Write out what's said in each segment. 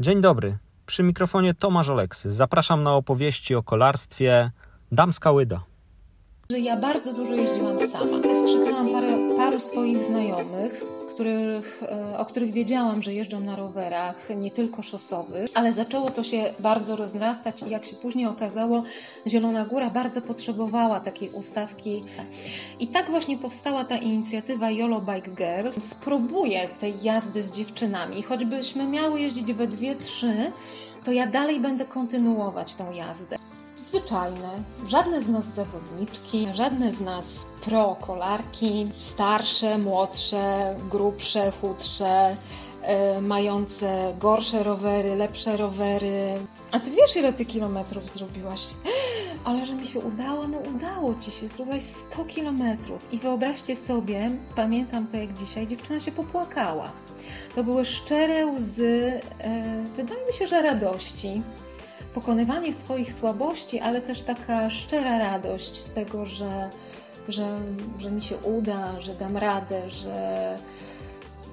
Dzień dobry. Przy mikrofonie Tomasz Oleksy. Zapraszam na opowieści o kolarstwie Damska Łyda. Ja bardzo dużo jeździłam sama. Skrzyknęłam parę, paru swoich znajomych, których, e, o których wiedziałam, że jeżdżą na rowerach, nie tylko szosowych, ale zaczęło to się bardzo rozrastać i jak się później okazało, Zielona Góra bardzo potrzebowała takiej ustawki. I tak właśnie powstała ta inicjatywa YOLO Bike Girls. Spróbuję tej jazdy z dziewczynami, choćbyśmy miały jeździć we dwie, trzy, to ja dalej będę kontynuować tą jazdę zwyczajne. Żadne z nas zawodniczki, żadne z nas pro kolarki, starsze, młodsze, grubsze, chudsze, yy, mające gorsze rowery, lepsze rowery. A ty wiesz, ile ty kilometrów zrobiłaś? Ale że mi się udało, no udało ci się, zrobiłaś 100 kilometrów. I wyobraźcie sobie, pamiętam to jak dzisiaj, dziewczyna się popłakała. To były szczere łzy, yy, wydaje mi się, że radości pokonywanie swoich słabości, ale też taka szczera radość z tego, że, że, że mi się uda, że dam radę, że,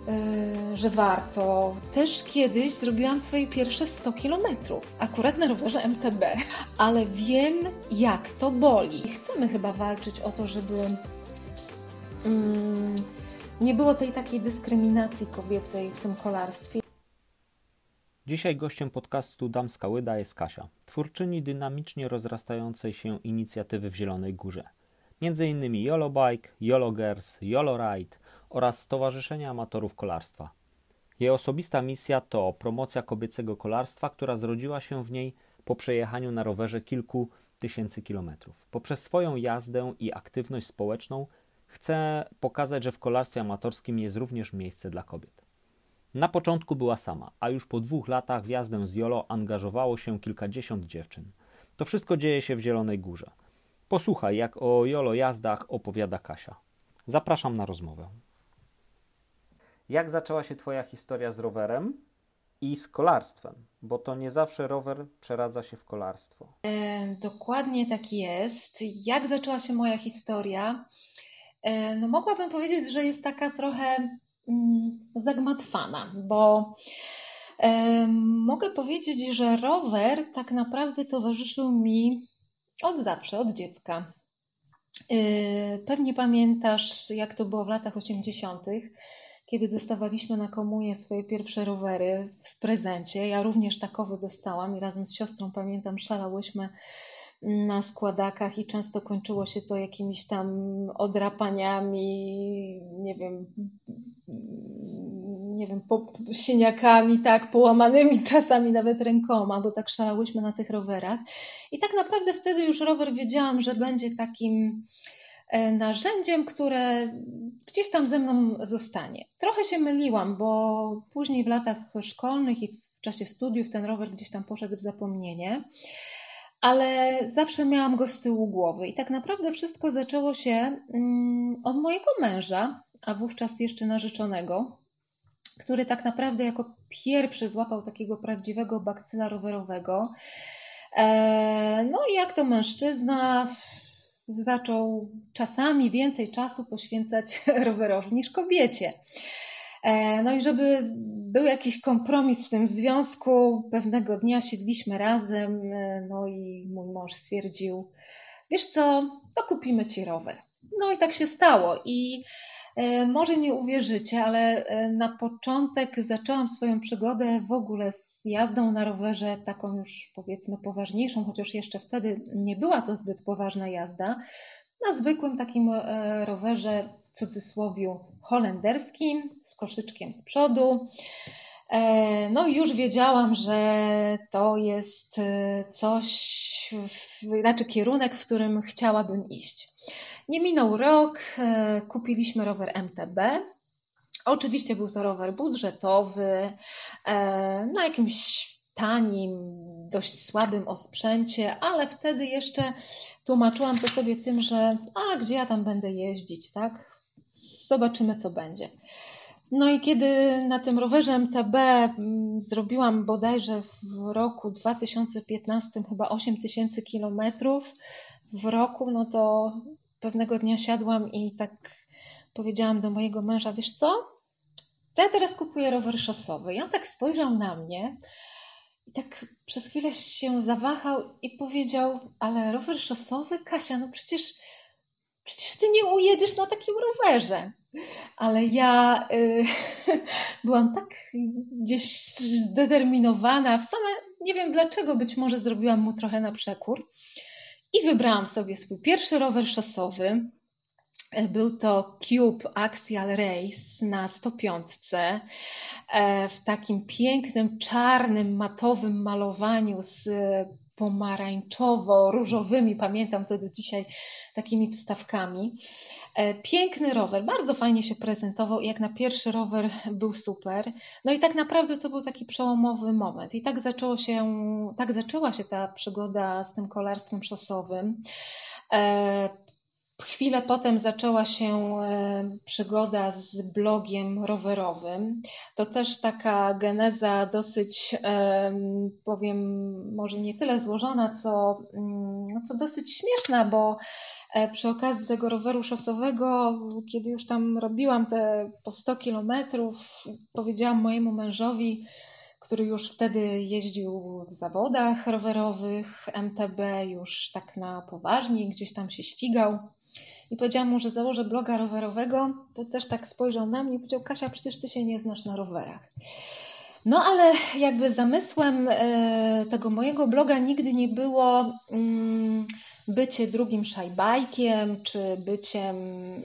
yy, że warto. Też kiedyś zrobiłam swoje pierwsze 100 kilometrów, akurat na rowerze MTB, ale wiem, jak to boli. Chcemy chyba walczyć o to, żeby. Yy, nie było tej takiej dyskryminacji kobiecej w tym kolarstwie. Dzisiaj gościem podcastu Damska Łyda jest Kasia, twórczyni dynamicznie rozrastającej się inicjatywy w Zielonej Górze. Między innymi YOLO Bike, YOLO Girls, YOLO Ride oraz Stowarzyszenia Amatorów Kolarstwa. Jej osobista misja to promocja kobiecego kolarstwa, która zrodziła się w niej po przejechaniu na rowerze kilku tysięcy kilometrów. Poprzez swoją jazdę i aktywność społeczną chce pokazać, że w kolarstwie amatorskim jest również miejsce dla kobiet. Na początku była sama, a już po dwóch latach w jazdę z Jolo angażowało się kilkadziesiąt dziewczyn. To wszystko dzieje się w Zielonej Górze. Posłuchaj, jak o Jolo jazdach opowiada Kasia. Zapraszam na rozmowę. Jak zaczęła się Twoja historia z rowerem i z kolarstwem? Bo to nie zawsze rower przeradza się w kolarstwo. E, dokładnie tak jest. Jak zaczęła się moja historia? E, no, mogłabym powiedzieć, że jest taka trochę Mm, zagmatwana, bo mogę powiedzieć, że rower tak naprawdę towarzyszył mi od zawsze, od dziecka. E, pewnie pamiętasz, jak to było w latach 80., kiedy dostawaliśmy na komunię swoje pierwsze rowery w prezencie. Ja również takowy dostałam i razem z siostrą, pamiętam, szalałyśmy na składakach i często kończyło się to jakimiś tam odrapaniami, nie wiem, nie wiem, po, siniakami, tak, połamanymi czasami nawet rękoma, bo tak szalałyśmy na tych rowerach. I tak naprawdę wtedy już rower wiedziałam, że będzie takim e, narzędziem, które gdzieś tam ze mną zostanie. Trochę się myliłam, bo później w latach szkolnych i w czasie studiów ten rower gdzieś tam poszedł w zapomnienie ale zawsze miałam go z tyłu głowy. I tak naprawdę wszystko zaczęło się mm, od mojego męża, a wówczas jeszcze narzeczonego, który tak naprawdę jako pierwszy złapał takiego prawdziwego bakcyla rowerowego. E, no i jak to mężczyzna zaczął czasami więcej czasu poświęcać rowerowi niż kobiecie. E, no i żeby był jakiś kompromis w tym związku, pewnego dnia siedliśmy razem, e, no i mój mąż stwierdził, wiesz co, to kupimy ci rower. No i tak się stało i e, może nie uwierzycie, ale na początek zaczęłam swoją przygodę w ogóle z jazdą na rowerze, taką już powiedzmy poważniejszą, chociaż jeszcze wtedy nie była to zbyt poważna jazda, na zwykłym takim rowerze w cudzysłowie holenderskim z koszyczkiem z przodu. E, no i już wiedziałam, że to jest e, coś, znaczy kierunek, w którym chciałabym iść. Nie minął rok, e, kupiliśmy rower MTB. Oczywiście był to rower budżetowy, na jakimś tanim, dość słabym osprzęcie, ale wtedy jeszcze tłumaczyłam to sobie tym, że a gdzie ja tam będę jeździć, tak? Zobaczymy, co będzie. No i kiedy na tym rowerze MTB mm, zrobiłam bodajże w roku 2015 chyba 8 tysięcy kilometrów w roku, no to pewnego dnia siadłam i tak powiedziałam do mojego męża, wiesz co? to ja teraz kupuję rower szosowy. I on tak spojrzał na mnie i tak przez chwilę się zawahał i powiedział, ale rower szosowy, Kasia, no przecież, przecież ty nie ujedziesz na takim rowerze. Ale ja y, byłam tak gdzieś zdeterminowana, w same nie wiem dlaczego, być może zrobiłam mu trochę na przekór. I wybrałam sobie swój pierwszy rower szosowy. Był to Cube Axial Race na 105 e, w takim pięknym, czarnym, matowym malowaniu z pomarańczowo-różowymi, pamiętam to do dzisiaj, takimi wstawkami. E, piękny rower, bardzo fajnie się prezentował jak na pierwszy rower był super. No i tak naprawdę to był taki przełomowy moment. I tak zaczęło się, tak zaczęła się ta przygoda z tym kolarstwem szosowym. E, Chwilę potem zaczęła się e, przygoda z blogiem rowerowym. To też taka geneza dosyć, powiem, może nie tyle złożona, co, mm, no, co dosyć śmieszna, bo e, przy okazji tego roweru szosowego, kiedy już tam robiłam te po 100 kilometrów, powiedziałam mojemu mężowi, który już wtedy jeździł w zawodach rowerowych, MTB, już tak na poważnie, gdzieś tam się ścigał. I powiedziałam mu, że założę bloga rowerowego, to też tak spojrzał na mnie i powiedział: Kasia, przecież ty się nie znasz na rowerach. No ale jakby zamysłem e, tego mojego bloga nigdy nie było mm, bycie drugim szajbajkiem, czy byciem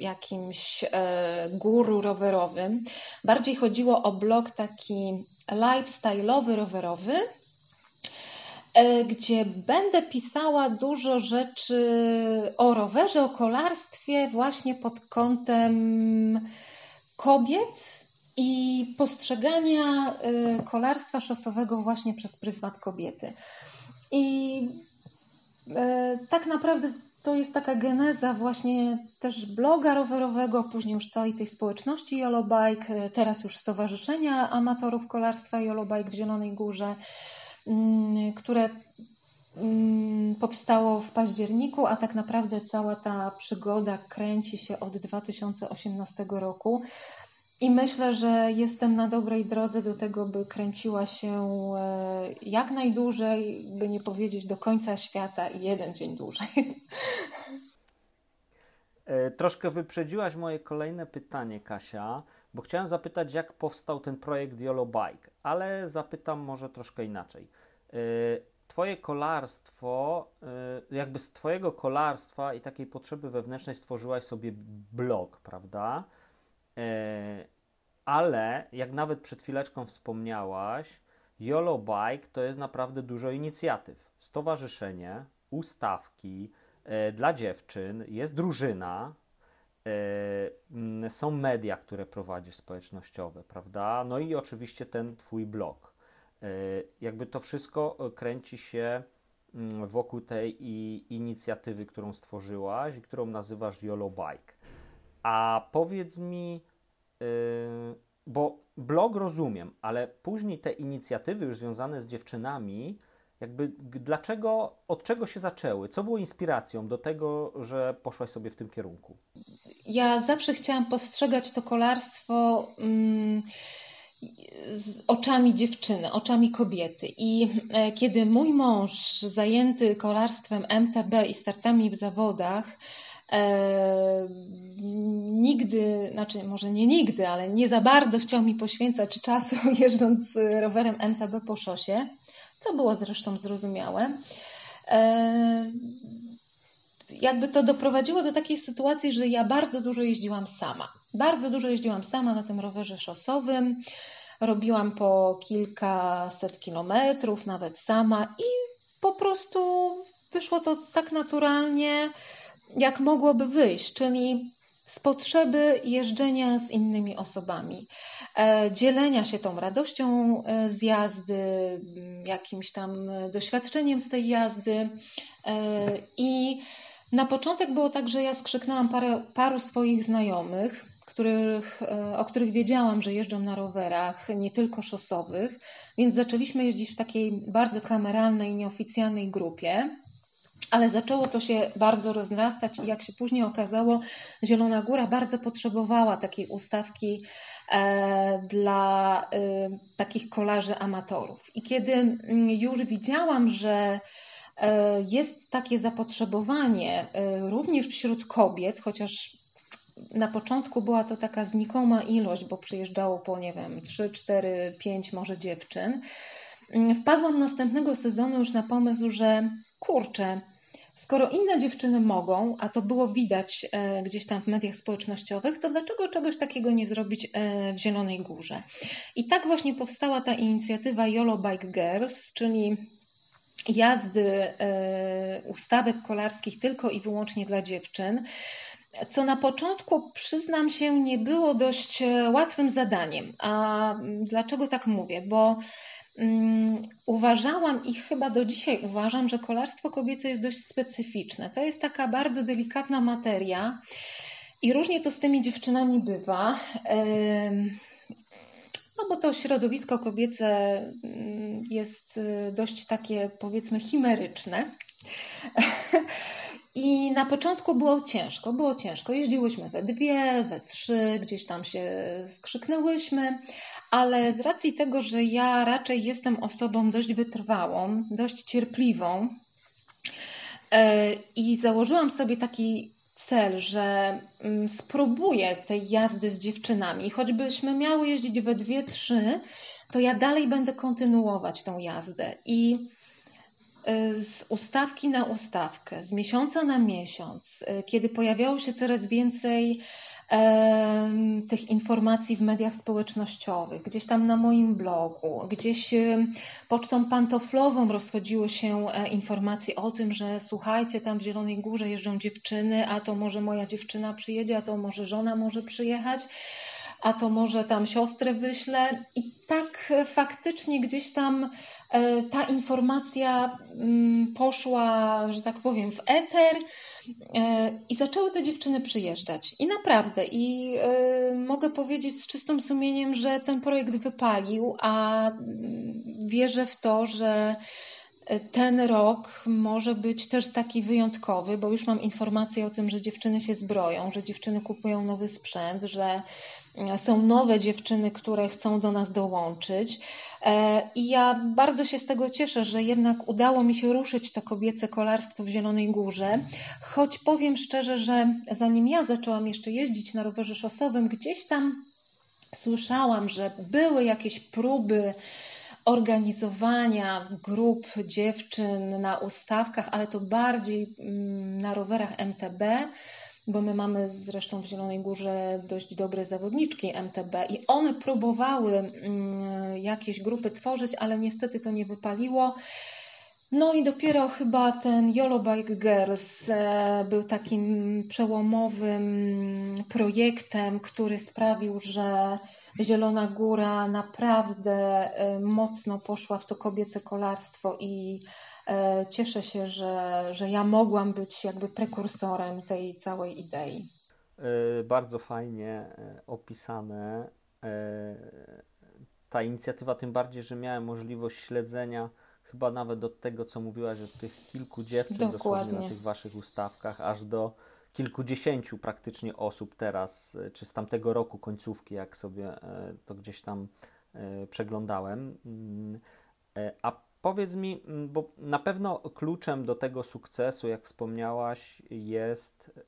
jakimś e, guru rowerowym. Bardziej chodziło o blog taki lifestyle'owy, rowerowy, e, gdzie będę pisała dużo rzeczy o rowerze, o kolarstwie, właśnie pod kątem kobiet i postrzegania e, kolarstwa szosowego właśnie przez pryzmat kobiety. I e, tak naprawdę to jest taka geneza właśnie też bloga rowerowego, później już całej tej społeczności Bike, teraz już Stowarzyszenia Amatorów Kolarstwa Bike w Zielonej Górze, mm, które mm, powstało w październiku, a tak naprawdę cała ta przygoda kręci się od 2018 roku. I myślę, że jestem na dobrej drodze do tego, by kręciła się e, jak najdłużej, by nie powiedzieć do końca świata i jeden dzień dłużej. E, troszkę wyprzedziłaś moje kolejne pytanie, Kasia, bo chciałem zapytać, jak powstał ten projekt YOLO Bike, ale zapytam może troszkę inaczej. E, twoje kolarstwo, jakby z Twojego kolarstwa i takiej potrzeby wewnętrznej stworzyłaś sobie blog, prawda? Ale jak nawet przed chwileczką wspomniałaś, YOLO Bike to jest naprawdę dużo inicjatyw. Stowarzyszenie, ustawki e, dla dziewczyn, jest drużyna, e, są media, które prowadzisz społecznościowe, prawda? No i oczywiście ten twój blog. E, jakby to wszystko kręci się wokół tej inicjatywy, którą stworzyłaś i którą nazywasz YOLO Bike. A powiedz mi, Yy, bo blog rozumiem, ale później te inicjatywy już związane z dziewczynami, jakby dlaczego, od czego się zaczęły? Co było inspiracją do tego, że poszłaś sobie w tym kierunku? Ja zawsze chciałam postrzegać to kolarstwo. Mm, z oczami dziewczyny, oczami kobiety. I e, kiedy mój mąż, zajęty kolarstwem MTB i startami w zawodach, e, nigdy, znaczy może nie nigdy, ale nie za bardzo chciał mi poświęcać czasu jeżdżąc rowerem MTB po szosie, co było zresztą zrozumiałe. E, jakby to doprowadziło do takiej sytuacji, że ja bardzo dużo jeździłam sama. Bardzo dużo jeździłam sama na tym rowerze szosowym. Robiłam po kilkaset kilometrów, nawet sama, i po prostu wyszło to tak naturalnie, jak mogłoby wyjść, czyli z potrzeby jeżdżenia z innymi osobami, e, dzielenia się tą radością e, z jazdy, jakimś tam doświadczeniem z tej jazdy. E, I na początek było tak, że ja skrzyknęłam parę, paru swoich znajomych, których, o których wiedziałam, że jeżdżą na rowerach, nie tylko szosowych, więc zaczęliśmy jeździć w takiej bardzo kameralnej, nieoficjalnej grupie. Ale zaczęło to się bardzo rozrastać i jak się później okazało, Zielona Góra bardzo potrzebowała takiej ustawki e, dla e, takich kolarzy amatorów. I kiedy mm, już widziałam, że e, jest takie zapotrzebowanie również wśród kobiet, chociaż na początku była to taka znikoma ilość, bo przyjeżdżało po, nie wiem, 3, 4, 5 może dziewczyn. Mm, wpadłam następnego sezonu już na pomysł, że kurczę, Skoro inne dziewczyny mogą, a to było widać e, gdzieś tam w mediach społecznościowych, to dlaczego czegoś takiego nie zrobić e, w Zielonej Górze? I tak właśnie powstała ta inicjatywa YOLO Bike Girls, czyli jazdy e, ustawek kolarskich tylko i wyłącznie dla dziewczyn co na początku, przyznam się, nie było dość łatwym zadaniem. A dlaczego tak mówię? Bo uważałam i chyba do dzisiaj uważam, że kolarstwo kobiece jest dość specyficzne. To jest taka bardzo delikatna materia i różnie to z tymi dziewczynami bywa. No bo to środowisko kobiece mm, jest y, dość takie powiedzmy chimeryczne. I na początku było ciężko, było ciężko. Jeździłyśmy we dwie, we trzy, gdzieś tam się skrzyknęłyśmy, ale z racji tego, że ja raczej jestem osobą dość wytrwałą, dość cierpliwą e, i założyłam sobie taki cel, że mm, spróbuję tej jazdy z dziewczynami, choćbyśmy miały jeździć we dwie, trzy, to ja dalej będę kontynuować tą jazdę i z ustawki na ustawkę, z miesiąca na miesiąc, y, kiedy pojawiało się coraz więcej tych informacji w mediach społecznościowych, gdzieś tam na moim blogu, gdzieś y, pocztą pantoflową rozchodziły się e, informacje o tym, że słuchajcie, tam w Zielonej Górze jeżdżą dziewczyny, a to może moja dziewczyna przyjedzie, a to może żona może przyjechać a to może tam siostrę wyślę. I tak faktycznie gdzieś tam e, ta informacja mm, poszła, że tak powiem, w eter e, i zaczęły te dziewczyny przyjeżdżać. I naprawdę, i e, mogę powiedzieć z czystym sumieniem, że ten projekt wypalił, a mm, wierzę w to, że ten rok może być też taki wyjątkowy, bo już mam informacje o tym, że dziewczyny się zbroją, że dziewczyny kupują nowy sprzęt, że są nowe dziewczyny, które chcą do nas dołączyć. E, I ja bardzo się z tego cieszę, że jednak udało mi się ruszyć to kobiece kolarstwo w Zielonej Górze. Choć powiem szczerze, że zanim ja zaczęłam jeszcze jeździć na rowerze szosowym, gdzieś tam słyszałam, że były jakieś próby organizowania grup dziewczyn na ustawkach, ale to bardziej mm, na rowerach MTB, bo my mamy zresztą w Zielonej Górze dość dobre zawodniczki MTB i one próbowały mm, jakieś grupy tworzyć, ale niestety to nie wypaliło. No i dopiero chyba ten YOLO Bike Girls e, był takim przełomowym projektem, który sprawił, że Zielona Góra naprawdę e, mocno poszła w to kobiece kolarstwo i e, cieszę się, że, że ja mogłam być jakby prekursorem tej całej idei. Bardzo fajnie opisane ta inicjatywa, tym bardziej, że miałem możliwość śledzenia chyba nawet od tego, co mówiłaś, od tych kilku dziewczyn Dokładnie. dosłownie na tych waszych ustawkach, aż do kilkudziesięciu praktycznie osób teraz, e, czy z tamtego roku końcówki, jak sobie e, to gdzieś tam e, przeglądałem. Mm, a powiedz mi, mm, bo na pewno kluczem do tego sukcesu, jak wspomniałaś, jest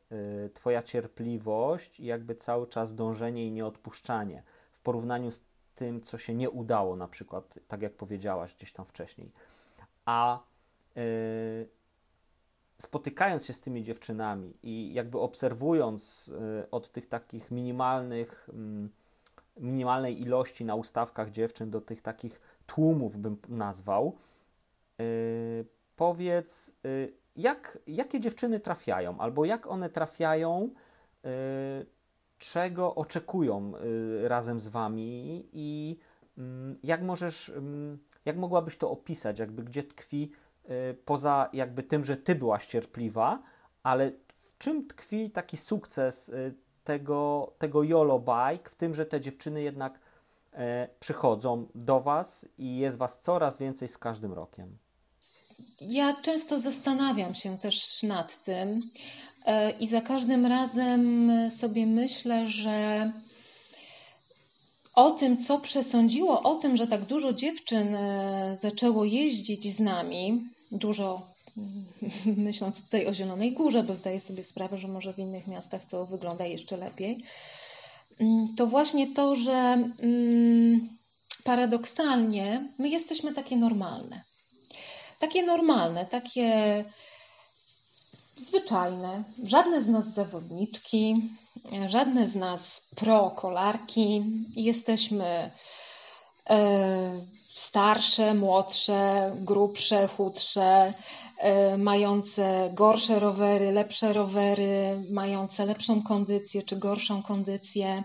Twoja cierpliwość i jakby cały czas dążenie i nieodpuszczanie w porównaniu z tym, co się nie udało, na przykład, tak jak powiedziałaś gdzieś tam wcześniej a y, spotykając się z tymi dziewczynami i jakby obserwując y, od tych takich minimalnych, mm, minimalnej ilości na ustawkach dziewczyn do tych takich tłumów, bym nazwał, y, powiedz, jak, jakie dziewczyny trafiają, albo jak one trafiają, czego oczekują razem z wami i mm, jak możesz mm, jak mogłabyś to opisać, jakby gdzie tkwi y, poza jakby tym, że ty byłaś cierpliwa, ale w czym tkwi taki sukces y, tego, tego YOLO Bike, w tym, że te dziewczyny jednak e, przychodzą do Was i jest Was coraz więcej z każdym rokiem? ja często zastanawiam się też nad tym i za każdym razem sobie myślę, że o tym, co przesądziło o tym, że tak dużo dziewczyn e, zaczęło jeździć z nami, dużo myśląc tutaj o Zielonej Górze, bo zdaję sobie sprawę, że może w innych miastach to wygląda jeszcze lepiej, mm, to właśnie to, że mm, paradoksalnie my jesteśmy takie normalne. Takie normalne, takie zwyczajne. Żadne z nas zawodniczki, żadne z nas pro-kolarki. Jesteśmy e, starsze, młodsze, grubsze, chudsze, e, mające gorsze rowery, lepsze rowery, mające lepszą kondycję czy gorszą kondycję.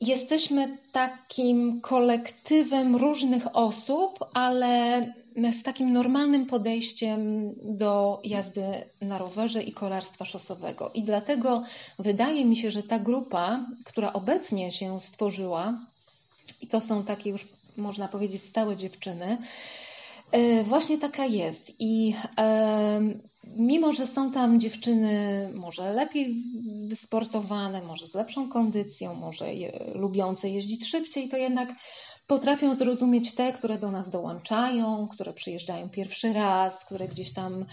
Jesteśmy takim kolektywem różnych osób, ale z takim normalnym podejściem do jazdy na rowerze i kolarstwa szosowego. I dlatego wydaje mi się, że ta grupa, która obecnie się stworzyła, i to są takie już można powiedzieć stałe dziewczyny, e, właśnie taka jest. I mimo, że są tam dziewczyny może lepiej wysportowane, może z lepszą kondycją, może je, lubiące jeździć szybciej, to jednak potrafią zrozumieć te, które do nas dołączają, które przyjeżdżają pierwszy raz, które gdzieś tam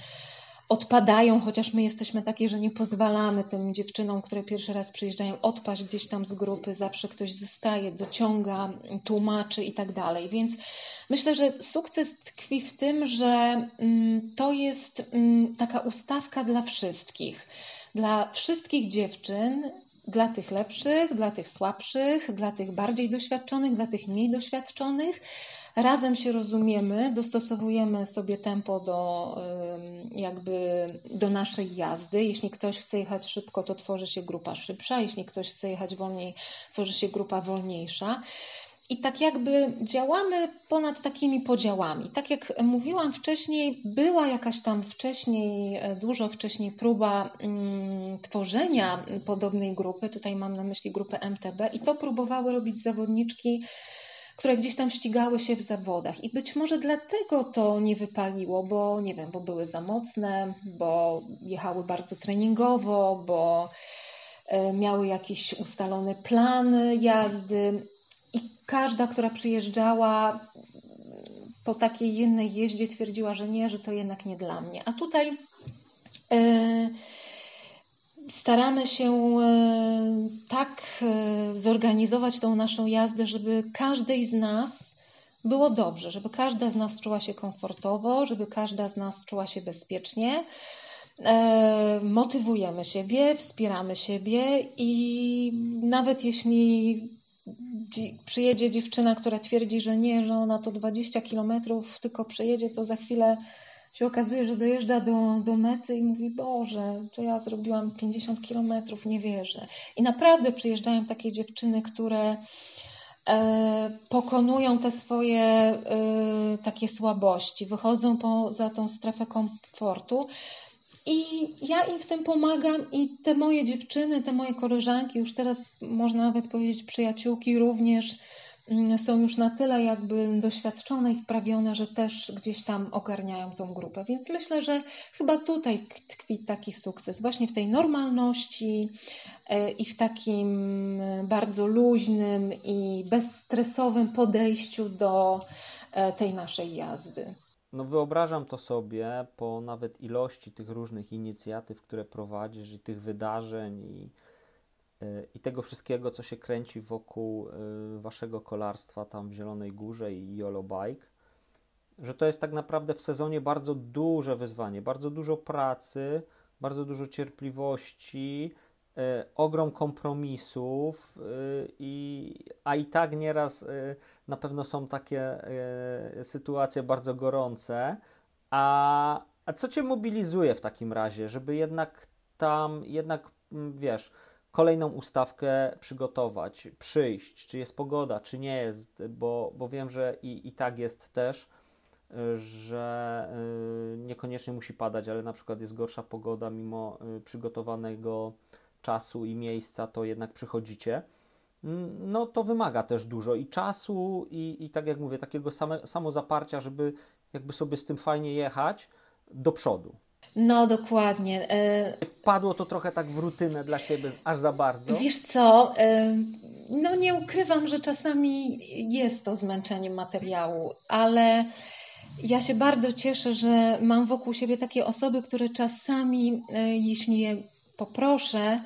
odpadają, chociaż my jesteśmy takie, że nie pozwalamy tym dziewczynom, które pierwszy raz przyjeżdżają, odpaść gdzieś tam z grupy, zawsze ktoś zostaje, dociąga, tłumaczy i tak dalej. Więc myślę, że sukces tkwi w tym, że mm, to jest mm, taka ustawka dla wszystkich. Dla wszystkich dziewczyn, dla tych lepszych, dla tych słabszych, dla tych bardziej doświadczonych, dla tych mniej doświadczonych. Razem się rozumiemy, dostosowujemy sobie tempo do, jakby do naszej jazdy. Jeśli ktoś chce jechać szybko, to tworzy się grupa szybsza, jeśli ktoś chce jechać wolniej, tworzy się grupa wolniejsza. I tak jakby działamy ponad takimi podziałami. Tak jak mówiłam wcześniej, była jakaś tam wcześniej, e, dużo wcześniej próba mm, tworzenia podobnej grupy. Tutaj mam na myśli grupę MTB i to próbowały robić zawodniczki które gdzieś tam ścigały się w zawodach. I być może dlatego to nie wypaliło, bo nie wiem, bo były za mocne, bo jechały bardzo treningowo, bo e, miały jakiś ustalony plan jazdy. Każda, która przyjeżdżała po takiej jednej jeździe, twierdziła, że nie, że to jednak nie dla mnie. A tutaj. Yy, staramy się e, tak e, zorganizować tą naszą jazdę, żeby każdej z nas było dobrze, żeby każda z nas czuła się komfortowo, żeby każda z nas czuła się bezpiecznie. E, motywujemy siebie, wspieramy siebie i nawet jeśli przyjedzie dziewczyna, która twierdzi, że nie, że ona to 20 kilometrów tylko przejedzie, to za chwilę się okazuje, że dojeżdża do, do mety i mówi, Boże, to ja zrobiłam 50 kilometrów, nie wierzę. I naprawdę przyjeżdżają takie dziewczyny, które e, pokonują te swoje e, takie słabości, wychodzą poza tą strefę komfortu. I ja im w tym pomagam, i te moje dziewczyny, te moje koleżanki, już teraz można nawet powiedzieć przyjaciółki, również Mm, są już na tyle jakby doświadczone i wprawione, że też gdzieś tam ogarniają tą grupę. Więc myślę, że chyba tutaj tkwi taki sukces, właśnie w tej normalności e, i w takim e, bardzo luźnym i bezstresowym podejściu do e, tej naszej jazdy. No wyobrażam to sobie po nawet ilości tych różnych inicjatyw, które prowadzisz i tych wydarzeń i i tego wszystkiego, co się kręci wokół y, waszego kolarstwa tam w Zielonej Górze i YOLO Bike, że to jest tak naprawdę w sezonie bardzo duże wyzwanie, bardzo dużo pracy, bardzo dużo cierpliwości, y, ogrom kompromisów, y, i, a i tak nieraz na pewno są takie sytuacje bardzo gorące. A, a co cię mobilizuje w takim razie, żeby jednak tam, jednak mm, wiesz, kolejną ustawkę przygotować, przyjść, czy jest pogoda, czy nie jest, bo, bo wiem, że i, i tak jest też, że niekoniecznie musi padać, ale na przykład jest gorsza pogoda, mimo przygotowanego czasu i miejsca, to jednak przychodzicie. no to wymaga też dużo i czasu, i, i tak jak mówię, takiego same, samozaparcia, żeby jakby sobie z tym fajnie jechać do przodu. No, dokładnie. E, Wpadło to trochę tak w rutynę dla Ciebie, aż za bardzo. Wiesz co, e, no nie ukrywam, że czasami jest to zmęczenie materiału, ale ja się bardzo cieszę, że mam wokół siebie takie osoby, które czasami, e, jeśli je poproszę,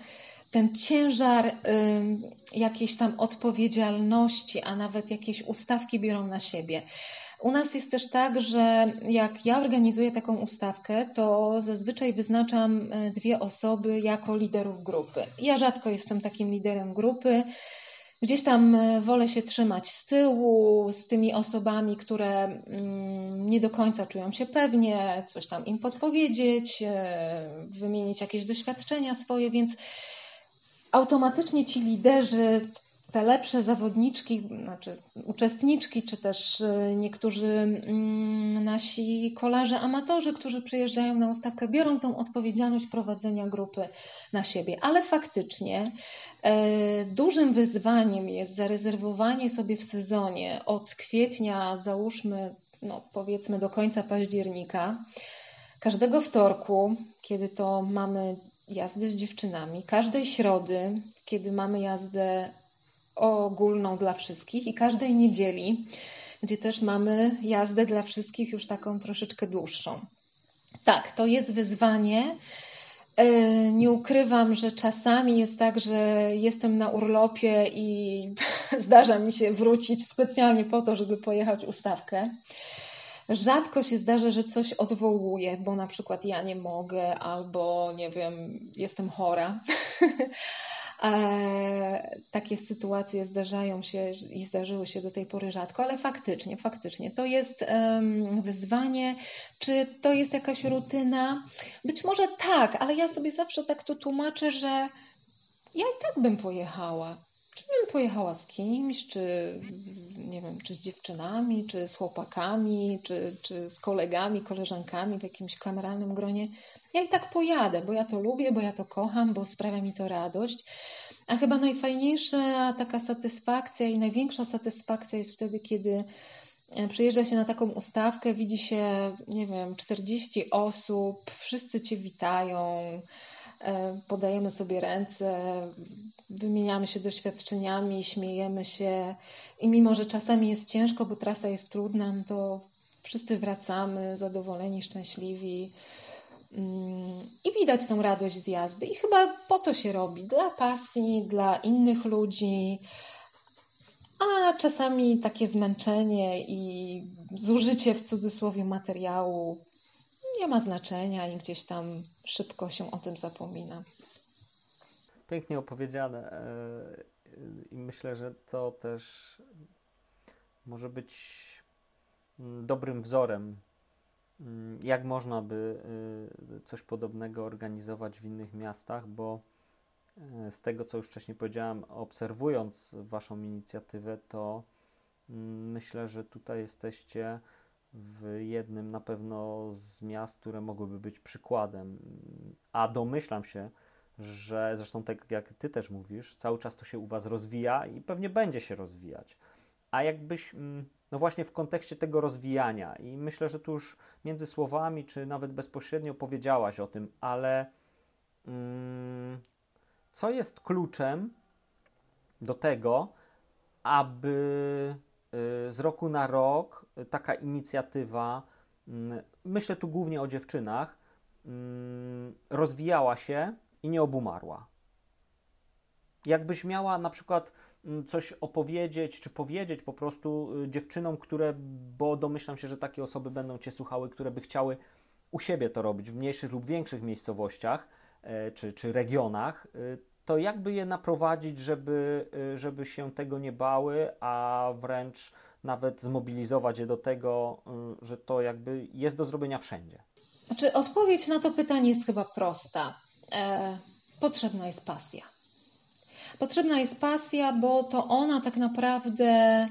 ten ciężar jakiejś tam odpowiedzialności, a nawet jakieś ustawki biorą na siebie. U nas jest też tak, że jak ja organizuję taką ustawkę, to zazwyczaj wyznaczam e, dwie osoby jako liderów grupy. Ja rzadko jestem takim liderem grupy. Gdzieś tam e, wolę się trzymać z tyłu, z tymi osobami, które mm, nie do końca czują się pewnie, coś tam im podpowiedzieć, e, wymienić jakieś doświadczenia swoje, więc automatycznie ci liderzy te lepsze zawodniczki, znaczy uczestniczki, czy też y, niektórzy mm, nasi kolarze, amatorzy, którzy przyjeżdżają na ustawkę, biorą tą odpowiedzialność prowadzenia grupy na siebie. Ale faktycznie e, dużym wyzwaniem jest zarezerwowanie sobie w sezonie od kwietnia, załóżmy, no, powiedzmy do końca października, każdego wtorku, kiedy to mamy jazdę z dziewczynami, każdej środy, kiedy mamy jazdę ogólną dla wszystkich i każdej niedzieli, gdzie też mamy jazdę dla wszystkich już taką troszeczkę dłuższą. Tak, to jest wyzwanie. E, nie ukrywam, że czasami jest tak, że jestem na urlopie i zdarza mi się wrócić specjalnie po to, żeby pojechać ustawkę. Rzadko się zdarza, że coś odwołuję, bo na przykład ja nie mogę albo nie wiem, jestem chora. Takie sytuacje zdarzają się i zdarzyły się do tej pory rzadko, ale faktycznie, faktycznie to jest wyzwanie. Czy to jest jakaś rutyna? Być może tak, ale ja sobie zawsze tak to tłumaczę, że ja i tak bym pojechała. Czy bym pojechała z kimś, czy nie wiem, czy z dziewczynami, czy z chłopakami, czy, czy z kolegami, koleżankami w jakimś kameralnym gronie. Ja i tak pojadę, bo ja to lubię, bo ja to kocham, bo sprawia mi to radość. A chyba najfajniejsza taka satysfakcja i największa satysfakcja jest wtedy, kiedy e, przyjeżdża się na taką ustawkę, widzi się, nie wiem, 40 osób, wszyscy cię witają, podajemy sobie ręce, wymieniamy się doświadczeniami, śmiejemy się i mimo, że czasami jest ciężko, bo trasa jest trudna, no to wszyscy wracamy zadowoleni, szczęśliwi. Mm, I widać tą radość z jazdy. I chyba po to się robi dla pasji, dla innych ludzi, a czasami takie zmęczenie i zużycie w cudzysłowie materiału nie ma znaczenia i gdzieś tam szybko się o tym zapomina. Pięknie opowiedziane e, i myślę, że to też może być mm, dobrym wzorem Mm, jak można by y, coś podobnego organizować w innych miastach, bo y, z tego, co już wcześniej powiedziałem, obserwując Waszą inicjatywę, to mm, myślę, że tutaj jesteście w jednym na pewno z miast, które mogłyby być przykładem. A domyślam się, że zresztą tak jak Ty też mówisz, cały czas to się u Was rozwija i pewnie będzie się rozwijać. A jakbyś mm, no właśnie w kontekście tego rozwijania. I myślę, że tu już między słowami, czy nawet bezpośrednio powiedziałaś o tym, ale mm, co jest kluczem do tego, aby z roku na rok taka inicjatywa, y, myślę tu głównie o dziewczynach, y, rozwijała się i nie obumarła. Jakbyś miała na przykład Mm, coś opowiedzieć, czy powiedzieć po prostu y, dziewczynom, które, bo domyślam się, że takie osoby będą Cię słuchały, które by chciały u siebie to robić w mniejszych lub większych miejscowościach e, czy, czy regionach, y, to jakby je naprowadzić, żeby, y, żeby się tego nie bały, a wręcz nawet zmobilizować je do tego, że to jakby jest do zrobienia wszędzie? Znaczy, odpowiedź na to pytanie jest chyba prosta. E, potrzebna jest pasja. Potrzebna jest pasja, bo to ona tak naprawdę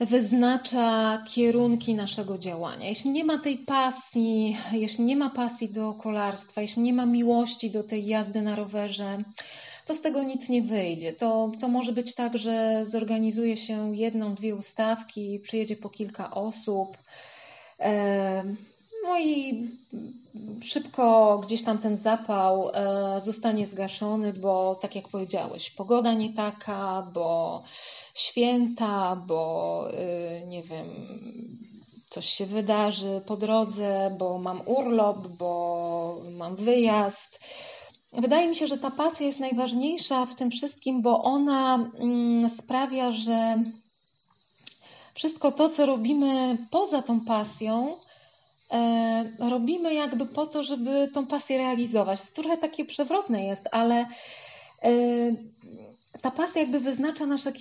wyznacza kierunki naszego działania. Jeśli nie ma tej pasji, jeśli nie ma pasji do kolarstwa, jeśli nie ma miłości do tej jazdy na rowerze, to z tego nic nie wyjdzie. To, to może być tak, że zorganizuje się jedną, dwie ustawki, przyjedzie po kilka osób. No i szybko gdzieś tam ten zapał e, zostanie zgaszony, bo tak jak powiedziałeś, pogoda nie taka, bo święta, bo y, nie wiem, coś się wydarzy po drodze, bo mam urlop, bo mam wyjazd. Wydaje mi się, że ta pasja jest najważniejsza w tym wszystkim, bo ona mm, sprawia, że wszystko to, co robimy poza tą pasją, e, robimy jakby po to, żeby tą pasję realizować. To trochę takie przewrotne jest, ale e, ta pasja jakby wyznacza nasze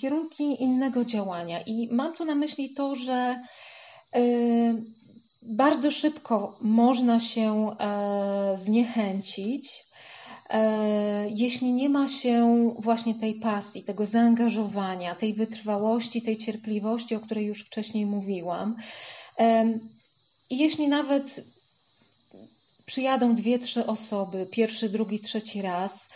kierunki innego działania. I mam tu na myśli to, że e, bardzo szybko można się e, zniechęcić, e, jeśli nie ma się właśnie tej pasji, tego zaangażowania, tej wytrwałości, tej cierpliwości, o której już wcześniej mówiłam. I jeśli nawet przyjadą dwie, trzy osoby, pierwszy, drugi, trzeci raz,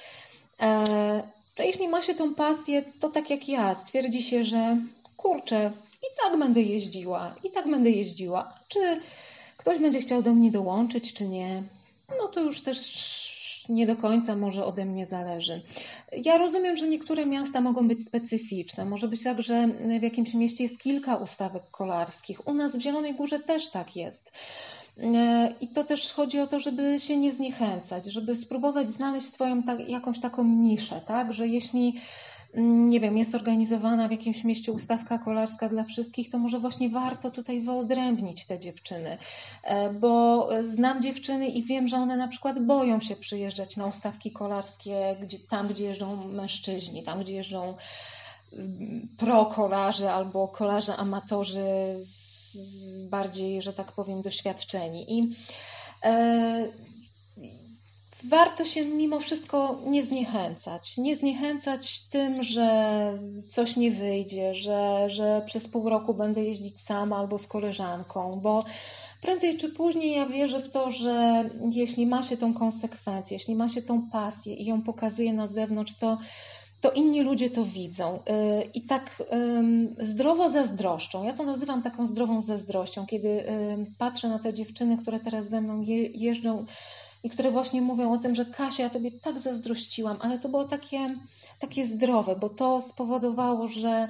e, to jeśli ma się tą pasję, to tak jak ja, stwierdzi się, że kurczę, i tak będę jeździła, i tak będę jeździła. Czy ktoś będzie chciał do mnie dołączyć, czy nie, no to już też nie do końca może ode mnie zależy. Ja rozumiem, że niektóre miasta mogą być specyficzne. Może być tak, że w jakimś mieście jest kilka ustawek kolarskich. U nas w Zielonej Górze też tak jest. I to też chodzi o to, żeby się nie zniechęcać, żeby spróbować znaleźć swoją jakąś taką niszę, tak? Że jeśli nie wiem, jest organizowana w jakimś mieście ustawka kolarska dla wszystkich, to może właśnie warto tutaj wyodrębnić te dziewczyny, e, bo znam dziewczyny i wiem, że one na przykład boją się przyjeżdżać na ustawki kolarskie, gdzie, tam, gdzie jeżdżą mężczyźni, tam, gdzie jeżdżą mm, pro kolarze albo kolarze amatorzy z bardziej, że tak powiem, doświadczeni. I e, warto się mimo wszystko nie zniechęcać. Nie zniechęcać tym, że coś nie wyjdzie, że, że przez pół roku będę jeździć sama albo z koleżanką, bo prędzej czy później ja wierzę w to, że jeśli ma się tą konsekwencję, jeśli ma się tą pasję i ją pokazuje na zewnątrz, to to inni ludzie to widzą y, i tak zdrowo zazdroszczą. Ja to nazywam taką zdrową zazdrością, kiedy patrzę na te dziewczyny, które teraz ze mną jeżdżą i które właśnie mówią o tym, że Kasia, ja tobie tak zazdrościłam, ale to było takie, takie zdrowe, bo to spowodowało, że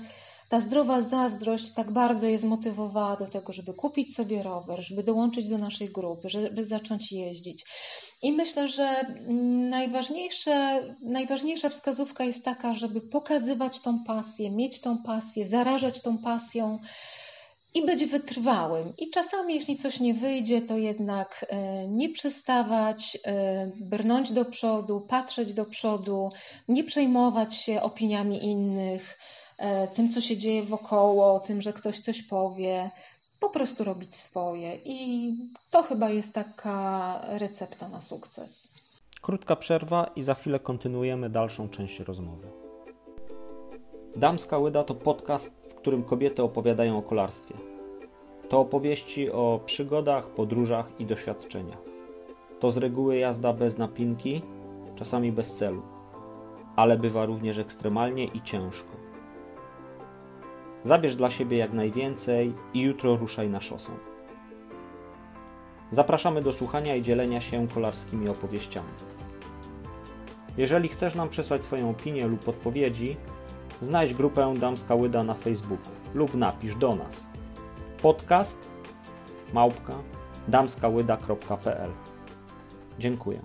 ta zdrowa zazdrość tak bardzo je zmotywowała do tego, żeby kupić sobie rower, żeby dołączyć do naszej grupy, żeby zacząć jeździć. I myślę, że najważniejsze, najważniejsza wskazówka jest taka, żeby pokazywać tą pasję, mieć tą pasję, zarażać tą pasją i być wytrwałym. I czasami, jeśli coś nie wyjdzie, to jednak e, nie przestawać, e, brnąć do przodu, patrzeć do przodu, nie przejmować się opiniami innych, e, tym, co się dzieje wokoło, tym, że ktoś coś powie, po prostu robić swoje. I to chyba jest taka recepta na sukces. Krótka przerwa i za chwilę kontynuujemy dalszą część rozmowy. Damska Łyda to podcast którym kobiety opowiadają o kolarstwie. To opowieści o przygodach, podróżach i doświadczeniach. To z reguły jazda bez napinki, czasami bez celu, ale bywa również ekstremalnie i ciężko. Zabierz dla siebie jak najwięcej i jutro ruszaj na szosę. Zapraszamy do słuchania i dzielenia się kolarskimi opowieściami. Jeżeli chcesz nam przesłać swoją opinię lub odpowiedzi, znajdź grupę Damska Łyda na Facebooku lub napisz do nas podcast małpka damskałyda.pl Dziękuję.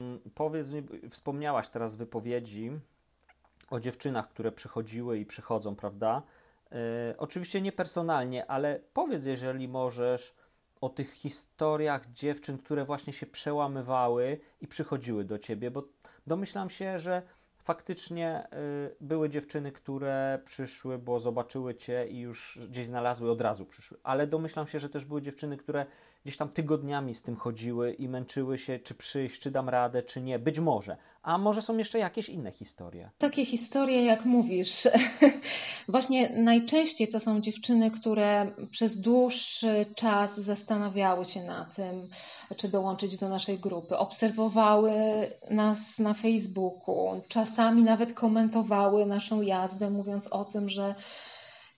Mm, powiedz mi, wspomniałaś teraz wypowiedzi o dziewczynach, które przychodziły i przychodzą, prawda? Yy, oczywiście nie personalnie, ale powiedz, jeżeli możesz, o tych historiach dziewczyn, które właśnie się przełamywały i przychodziły do ciebie, bo domyślam się, że faktycznie y, były dziewczyny, które przyszły, bo zobaczyły cię i już gdzieś znalazły, od razu przyszły. Ale domyślam się, że też były dziewczyny, które gdzieś tam tygodniami z tym chodziły i męczyły się, czy przyjść, czy dam radę, czy nie. Być może. A może są jeszcze jakieś inne historie? Takie historie, jak mówisz. Właśnie najczęściej to są dziewczyny, które przez dłuższy czas zastanawiały się na tym, czy dołączyć do naszej grupy. Obserwowały nas na Facebooku, czasami nawet komentowały naszą jazdę, mówiąc o tym, że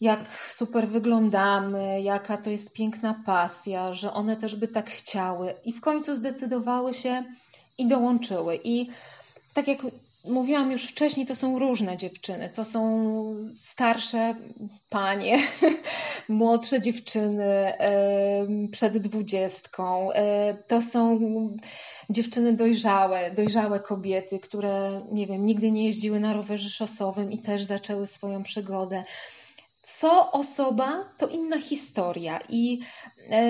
jak super wyglądamy, jaka to jest piękna pasja, że one też by tak chciały. I w końcu zdecydowały się i dołączyły. I tak jak mówiłam już wcześniej, to są różne dziewczyny. To są starsze panie, młodsze dziewczyny przed dwudziestką. E, to są dziewczyny dojrzałe, dojrzałe kobiety, które, nie wiem, nigdy nie jeździły na rowerze szosowym i też zaczęły swoją przygodę co osoba, to inna historia. I e,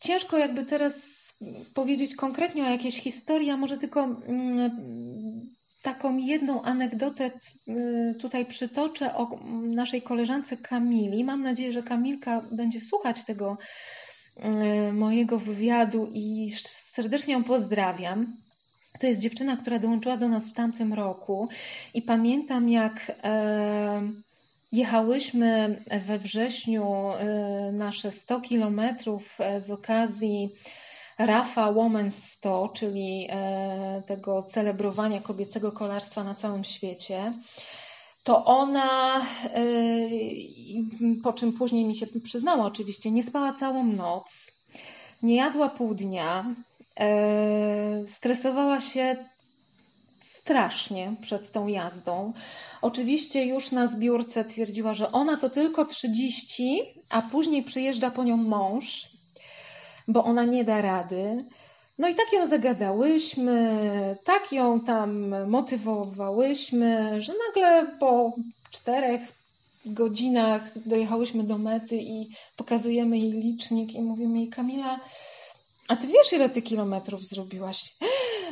ciężko jakby teraz powiedzieć konkretnie o jakiejś historii, a może tylko mm, taką jedną anegdotę y, tutaj przytoczę o naszej koleżance Kamili. Mam nadzieję, że Kamilka będzie słuchać tego y, mojego wywiadu i serdecznie ją pozdrawiam. To jest dziewczyna, która dołączyła do nas w tamtym roku i pamiętam jak e, Jechałyśmy we wrześniu y, nasze 100 kilometrów e, z okazji Rafa Women's 100, czyli e, tego celebrowania kobiecego kolarstwa na całym świecie. To ona, y, po czym później mi się przyznała oczywiście, nie spała całą noc, nie jadła pół dnia, stresowała się strasznie przed tą jazdą. Oczywiście już na zbiórce twierdziła, że ona to tylko 30, a później przyjeżdża po nią mąż, bo ona nie da rady. No i tak ją zagadałyśmy, tak ją tam motywowałyśmy, że nagle po czterech godzinach dojechałyśmy do mety i pokazujemy jej licznik i mówimy jej Kamila, a ty wiesz, ile ty kilometrów zrobiłaś?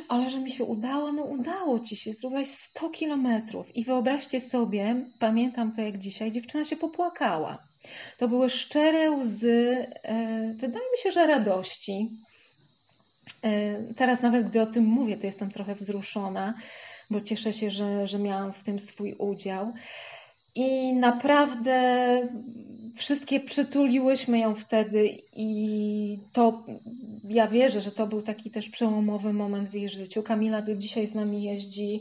Ale że mi się udało, no udało ci się, zrobiłaś 100 kilometrów. I wyobraźcie sobie, pamiętam to jak dzisiaj, dziewczyna się popłakała. To były szczere łzy, e, wydaje mi się, że radości. E, teraz nawet gdy o tym mówię, to jestem trochę wzruszona, bo cieszę się, że, że miałam w tym swój udział. I naprawdę wszystkie przytuliłyśmy ją wtedy i to ja wierzę, że to był taki też przełomowy moment w jej życiu. Kamila do dzisiaj z nami jeździ,